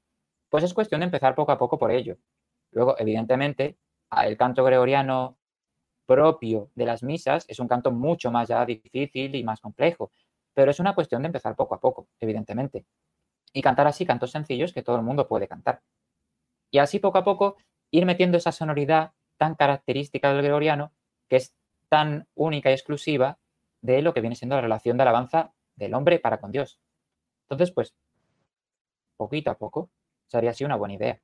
Pues es cuestión de empezar poco a poco por ello. Luego, evidentemente, el canto gregoriano propio de las misas es un canto mucho más ya difícil y más complejo, pero es una cuestión de empezar poco a poco, evidentemente. Y cantar así cantos sencillos que todo el mundo puede cantar. Y así poco a poco ir metiendo esa sonoridad tan característica del gregoriano, que es tan única y exclusiva de lo que viene siendo la relación de alabanza del hombre para con Dios. Entonces, pues, poquito a poco, sería así una buena idea.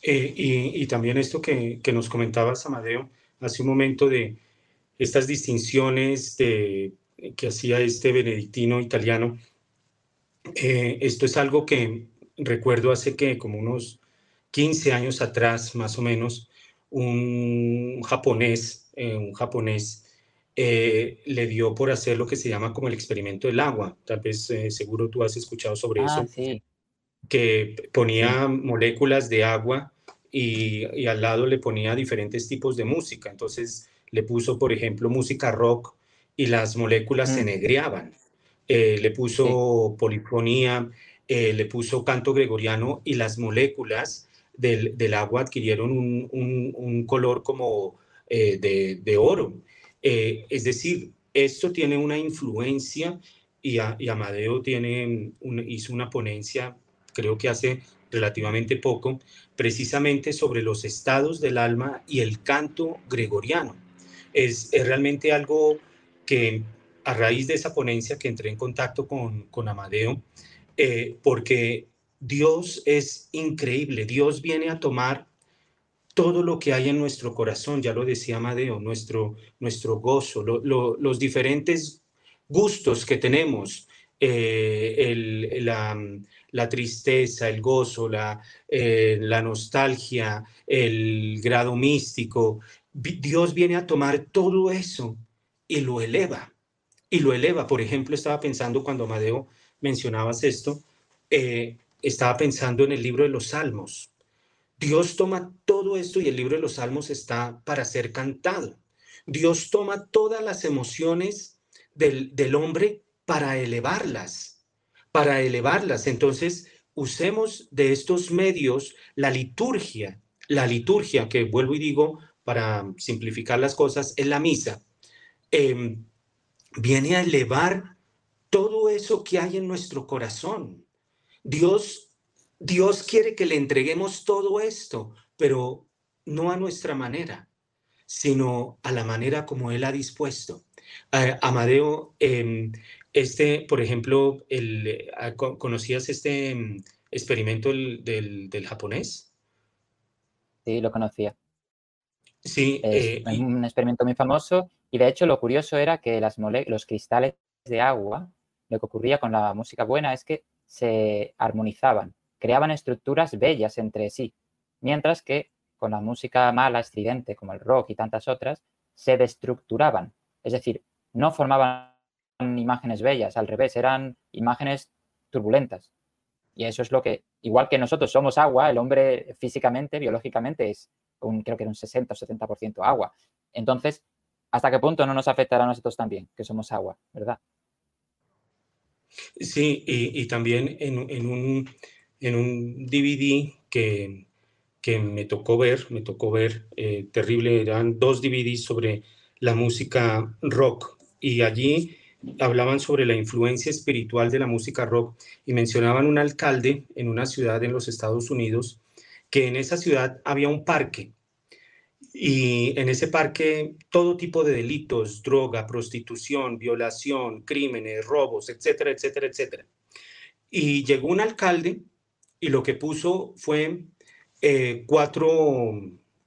Eh, y, también esto que, nos comentabas, Amadeo, hace un momento de estas distinciones de, que hacía este benedictino italiano, eh, esto es algo que recuerdo hace que como unos 15 años atrás, más o menos, un japonés, eh, un japonés le dio por hacer lo que se llama como el experimento del agua. Tal vez seguro tú has escuchado sobre ah, eso. Sí. Que ponía moléculas de agua y, al lado le ponía diferentes tipos de música. Entonces le puso, por ejemplo, música rock y las moléculas se mm. negreaban. Eh, le puso polifonía, eh, le puso canto gregoriano y las moléculas del, del agua adquirieron un, un, color como eh, de, de, oro. es decir, esto tiene una influencia y, y Amadeo tiene hizo una ponencia, creo que hace relativamente poco, precisamente sobre los estados del alma y el canto gregoriano. Es, realmente algo que a raíz de esa ponencia que entré en contacto con, con Amadeo, eh, porque Dios es increíble, Dios viene a tomar todo lo que hay en nuestro corazón, ya lo decía Amadeo, nuestro, nuestro gozo, los diferentes gustos que tenemos, eh, la tristeza, el gozo, la, eh, la nostalgia, el grado místico. Dios viene a tomar todo eso y lo eleva. Y lo eleva. Por ejemplo, estaba pensando cuando Amadeo mencionabas esto, eh, estaba pensando en el libro de los Salmos. Dios toma todo esto y el libro de los Salmos está para ser cantado. Dios toma todas las emociones del, del hombre para elevarlas para elevarlas. Entonces, usemos de estos medios la liturgia, la liturgia que vuelvo y digo, para simplificar las cosas, es la misa. Em, viene a elevar todo eso que hay en nuestro corazón. Dios, Dios quiere que le entreguemos todo esto, pero no a nuestra manera, sino a la manera como Él ha dispuesto. Eh, Amadeo, em, este, por ejemplo, el, ah, ¿conocías este mm, experimento del, del, japonés? Sí, lo conocía. Sí. Es eh, un experimento muy famoso y de hecho lo curioso era que las los cristales de agua, lo que ocurría con la música buena es que se armonizaban, creaban estructuras bellas entre sí, mientras que con la música mala, estridente, como el rock y tantas otras, se destructuraban, es decir, no formaban imágenes bellas, al revés, eran imágenes turbulentas. Y eso es lo que, igual que nosotros somos agua, el hombre físicamente, biológicamente es un, creo que era un 60 o 70% agua. Entonces, ¿hasta qué punto no nos afectará a nosotros también, que somos agua, verdad? Sí, y, también en, un, en un DVD que, que me tocó ver, me tocó ver, eh, terrible, eran dos DVDs sobre la música rock. Y allí hablaban sobre la influencia espiritual de la música rock y mencionaban un alcalde en una ciudad en los Estados Unidos, que en esa ciudad había un parque y en ese parque todo tipo de delitos, droga, prostitución, violación, crímenes, robos, etcétera, etcétera, etcétera. Y llegó un alcalde y lo que puso fue eh, cuatro,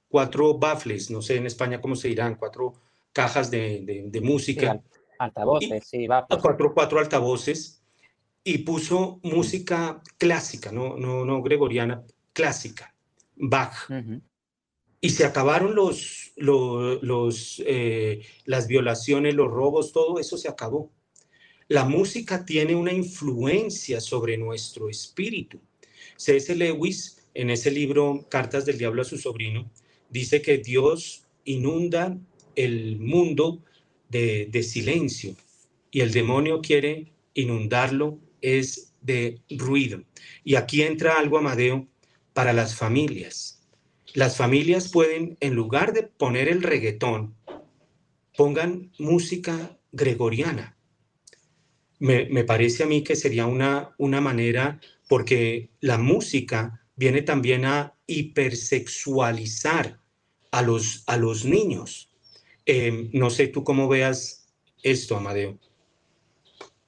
cuatro baffles, no sé en España cómo se dirán, cuatro cajas de, de, música. Altavoces, sí, va. Cuatro, cuatro altavoces y puso música clásica, no, no, no gregoriana, clásica, Bach. Y se acabaron los, los, eh, las violaciones, los robos, todo eso se acabó. la música tiene una influencia sobre nuestro espíritu. C.S. Lewis, en ese libro Cartas del Diablo a su sobrino, dice que Dios inunda el mundo de, de silencio y el demonio quiere inundarlo es de ruido. Y aquí entra algo, Amadeo, para las familias. Las familias pueden, en lugar de poner el reggaetón, pongan música gregoriana. Me, parece a mí que sería una, una manera, porque la música viene también a hipersexualizar a los, a los niños. Em, no sé tú cómo veas esto, Amadeo.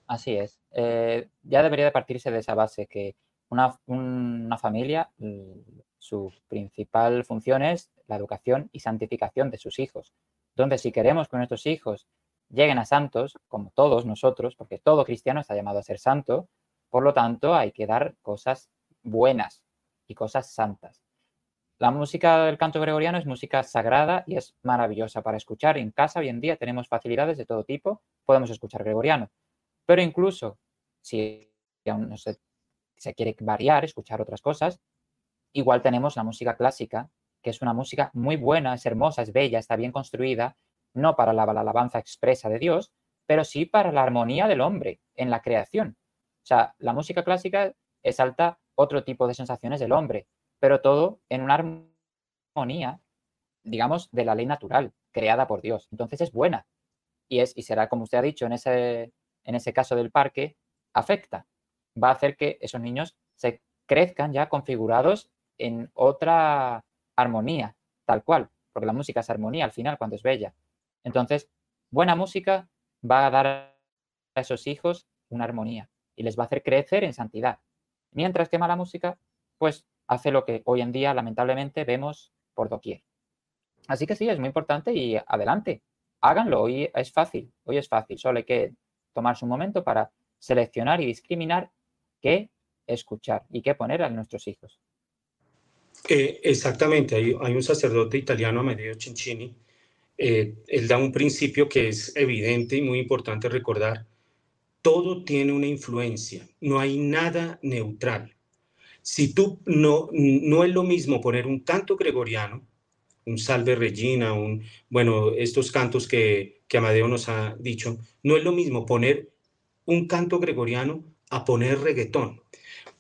Así es. Eh, ya debería de partirse de esa base que una, una familia, mm, su principal función es la educación y santificación de sus hijos. Entonces, si queremos que nuestros hijos lleguen a santos, como todos nosotros, porque todo cristiano está llamado a ser santo, por lo tanto hay que dar cosas buenas y cosas santas. La música del canto gregoriano es música sagrada y es maravillosa para escuchar. En casa hoy en día tenemos facilidades de todo tipo, podemos escuchar gregoriano. Pero incluso si aún no se, se quiere variar, escuchar otras cosas, igual tenemos la música clásica, que es una música muy buena, es hermosa, es bella, está bien construida, no para la, alabanza expresa de Dios, pero sí para la armonía del hombre en la creación. O sea, la música clásica exalta otro tipo de sensaciones del hombre, pero todo en una armonía, digamos, de la ley natural, creada por Dios. Entonces es buena. Y, es, y será, como usted ha dicho, en ese, en ese caso del parque, afecta. Va a hacer que esos niños se crezcan ya configurados en otra armonía, tal cual, porque la música es armonía al final cuando es bella. Entonces, buena música va a dar a esos hijos una armonía y les va a hacer crecer en santidad. Mientras que mala música, pues hace lo que hoy en día lamentablemente vemos por doquier. Así que sí, es muy importante y adelante, háganlo, hoy es fácil, hoy es fácil, solo hay que tomarse un momento para seleccionar y discriminar qué escuchar y qué poner a nuestros hijos. Eh, exactamente, hay, hay, un sacerdote italiano, Amedeo Cincini, eh, él da un principio que es evidente y muy importante recordar. Todo tiene una influencia, no hay nada neutral. Si tú no, no es lo mismo poner un canto gregoriano, un salve regina, un, bueno, estos cantos que, que Amadeo nos ha dicho, no es lo mismo poner un canto gregoriano a poner reggaetón.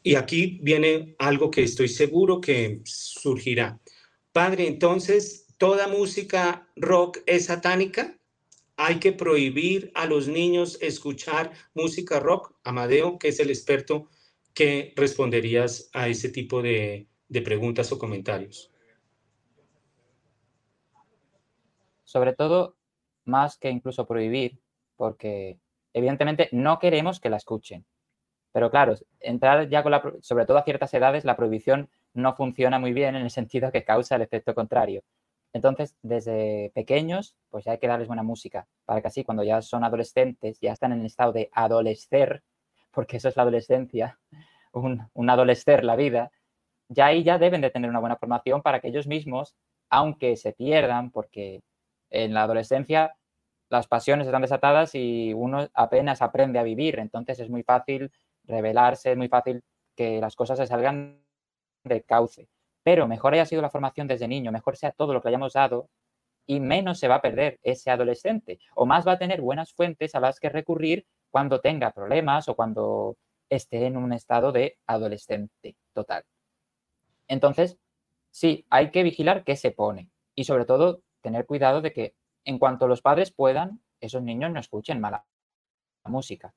Y aquí viene algo que estoy seguro que surgirá. Padre, entonces, toda música rock es satánica? ¿Hay que prohibir a los niños escuchar música rock? Amadeo, que es el experto, ¿qué responderías a ese tipo de, de preguntas o comentarios? Sobre todo, más que incluso prohibir, porque evidentemente no queremos que la escuchen. Pero claro, entrar ya con la, sobre todo a ciertas edades, la prohibición no funciona muy bien en el sentido que causa el efecto contrario. Entonces, desde pequeños, pues ya hay que darles buena música, para que así cuando ya son adolescentes, ya están en el estado de adolescer, porque eso es la adolescencia, un, un adolescer la vida, ya ahí ya deben de tener una buena formación para que ellos mismos, aunque se pierdan, porque en la adolescencia las pasiones están desatadas y uno apenas aprende a vivir, entonces es muy fácil rebelarse, es muy fácil que las cosas se salgan del cauce. Pero mejor haya sido la formación desde niño, mejor sea todo lo que hayamos dado y menos se va a perder ese adolescente o más va a tener buenas fuentes a las que recurrir cuando tenga problemas o cuando esté en un estado de adolescente total. Entonces, sí, hay que vigilar qué se pone y sobre todo tener cuidado de que en cuanto los padres puedan, esos niños no escuchen mala música.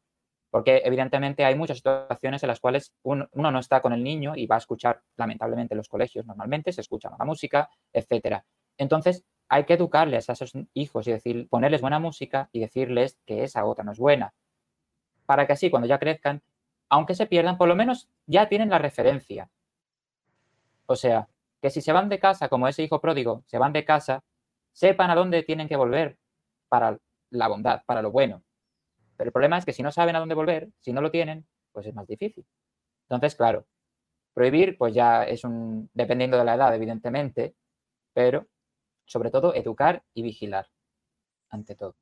Porque evidentemente hay muchas situaciones en las cuales uno, no está con el niño y va a escuchar, lamentablemente en los colegios normalmente se escucha la música, etc. Entonces hay que educarles a esos hijos y decir, ponerles buena música y decirles que esa otra no es buena. Para que así cuando ya crezcan, aunque se pierdan, por lo menos ya tienen la referencia. O sea, que si se van de casa, como ese hijo pródigo, se van de casa, sepan a dónde tienen que volver para la bondad, para lo bueno. Pero el problema es que si no saben a dónde volver, si no lo tienen, pues es más difícil. Entonces, claro, prohibir, pues ya es un, dependiendo de la edad, evidentemente, pero sobre todo educar y vigilar, ante todo.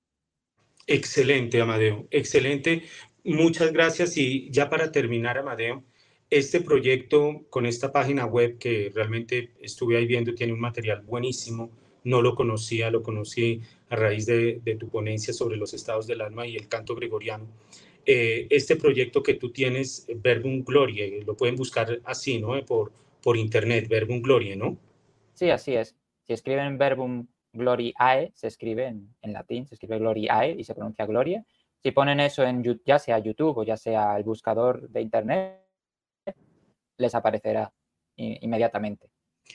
Excelente, Amadeo, excelente. Muchas gracias y ya para terminar, Amadeo, este proyecto con esta página web que realmente estuve ahí viendo tiene un material buenísimo, no lo conocía, lo conocí a raíz de, tu ponencia sobre los estados del alma y el canto gregoriano. Eh, este proyecto que tú tienes, Verbum Glorie, lo pueden buscar así, ¿no? Por, por internet, Verbum Glorie, ¿no? Sí, así es. Si escriben Verbum Gloriae, se escribe en, latín, se escribe Gloriae y se pronuncia Gloria. Si ponen eso en ya sea YouTube o ya sea el buscador de internet, les aparecerá inmediatamente.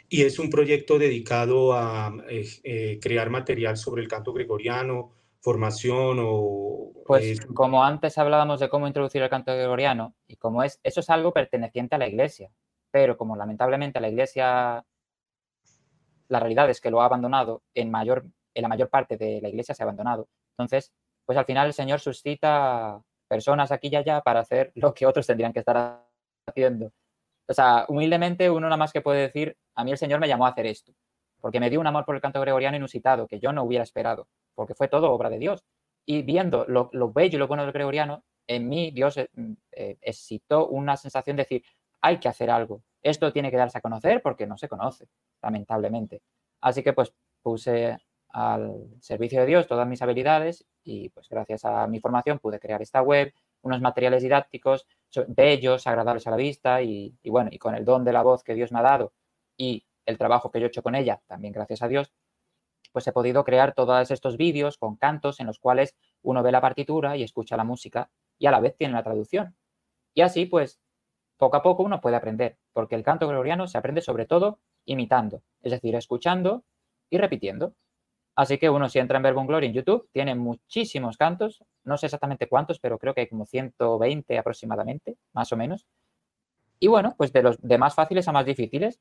Y es un proyecto dedicado a eh, eh, crear material sobre el canto gregoriano, formación o... Pues como antes hablábamos de cómo introducir el canto gregoriano, y como es, eso es algo perteneciente a la iglesia, pero como lamentablemente la iglesia, la realidad es que lo ha abandonado, en, mayor, en la mayor parte de la iglesia se ha abandonado, entonces, pues al final el Señor suscita personas aquí y allá para hacer lo que otros tendrían que estar haciendo. O sea, humildemente uno nada más que puede decir, a mí el Señor me llamó a hacer esto, porque me dio un amor por el canto gregoriano inusitado que yo no hubiera esperado, porque fue todo obra de Dios. Y viendo lo, bello y lo bueno del gregoriano, en mí Dios eh, eh, excitó una sensación de decir, hay que hacer algo. Esto tiene que darse a conocer porque no se conoce, lamentablemente. Así que pues puse al servicio de Dios todas mis habilidades y pues gracias a mi formación pude crear esta web, unos materiales didácticos bellos, agradables a la vista y, bueno, y con el don de la voz que Dios me ha dado y el trabajo que yo he hecho con ella, también gracias a Dios, pues he podido crear todos estos vídeos con cantos en los cuales uno ve la partitura y escucha la música y a la vez tiene la traducción. Y así, pues, poco a poco uno puede aprender, porque el canto gregoriano se aprende sobre todo imitando, es decir, escuchando y repitiendo. Así que uno si entra en Glory en YouTube, tiene muchísimos cantos, no sé exactamente cuántos, pero creo que hay como 120 aproximadamente, más o menos. Y bueno, pues de los de más fáciles a más difíciles.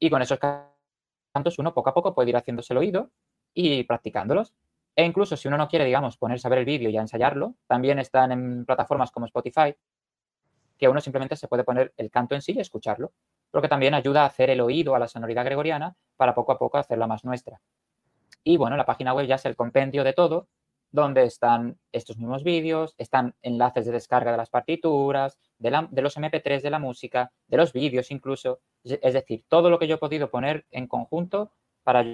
Y con esos cantos uno poco a poco puede ir haciéndose el oído y practicándolos. E incluso si uno no quiere, digamos, ponerse a ver el vídeo y a ensayarlo, también están en plataformas como Spotify, que uno simplemente se puede poner el canto en sí y escucharlo, lo que también ayuda a hacer el oído a la sonoridad gregoriana para poco a poco hacerla más nuestra. Y bueno, la página web ya es el compendio de todo, donde están estos mismos vídeos, están enlaces de descarga de las partituras, de, los MP3 de la música, de los vídeos incluso. Es decir, todo lo que yo he podido poner en conjunto para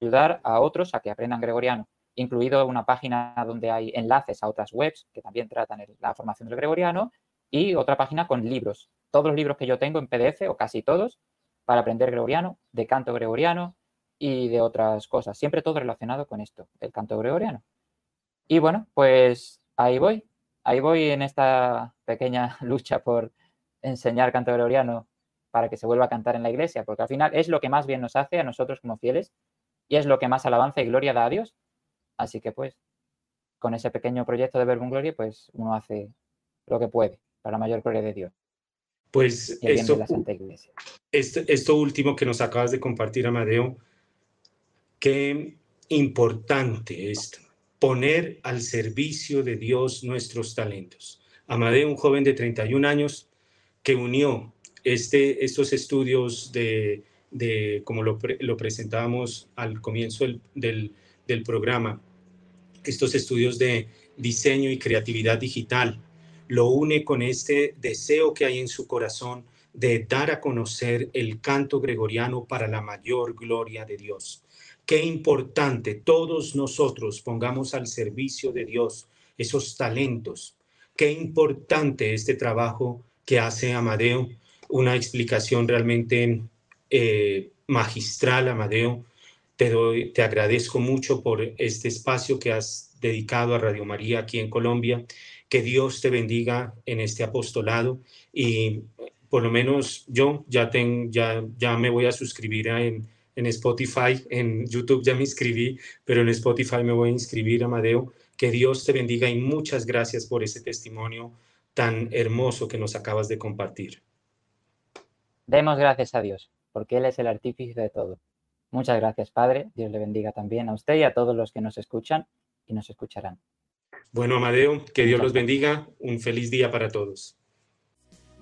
ayudar a otros a que aprendan gregoriano, incluido una página donde hay enlaces a otras webs que también tratan la formación del gregoriano y otra página con libros. Todos los libros que yo tengo en PDF, o casi todos, para aprender gregoriano, de canto gregoriano, y de otras cosas. Siempre todo relacionado con esto, el canto gregoriano. Y bueno, pues ahí voy. Ahí voy en esta pequeña lucha por enseñar canto gregoriano para que se vuelva a cantar en la iglesia, porque al final es lo que más bien nos hace a nosotros como fieles y es lo que más alabanza y gloria da a Dios. Así que pues con ese pequeño proyecto de Verbum Gloria, pues uno hace lo que puede para la mayor gloria de Dios. Pues esto, esto, esto, último que nos acabas de compartir, Amadeo, Qué importante esto, poner al servicio de Dios nuestros talentos. Amadeo, un joven de 31 años que unió este, estos estudios de, de como lo, lo, presentábamos al comienzo del, del, del programa, estos estudios de diseño y creatividad digital, lo une con este deseo que hay en su corazón de dar a conocer el canto gregoriano para la mayor gloria de Dios. Qué importante todos nosotros pongamos al servicio de Dios esos talentos. Qué importante este trabajo que hace Amadeo, una explicación realmente eh, magistral, Amadeo. Te, doy, te agradezco mucho por este espacio que has dedicado a Radio María aquí en Colombia. Que Dios te bendiga en este apostolado y por lo menos yo ya, ten, ya, ya me voy a suscribir en, en Spotify, en YouTube ya me inscribí, pero en Spotify me voy a inscribir, Amadeo. Que Dios te bendiga y muchas gracias por ese testimonio tan hermoso que nos acabas de compartir. Demos gracias a Dios, porque Él es el artífice de todo. Muchas gracias, Padre. Dios le bendiga también a usted y a todos los que nos escuchan y nos escucharán. Bueno, Amadeo, que Dios los bendiga. Un feliz día para todos.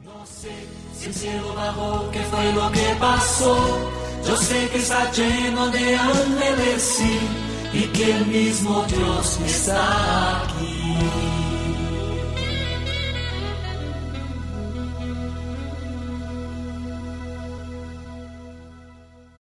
No sé si el cielo bajó, qué fue lo que pasó yo sé que está lleno de ángeles, sí, y que el mismo Dios está aquí.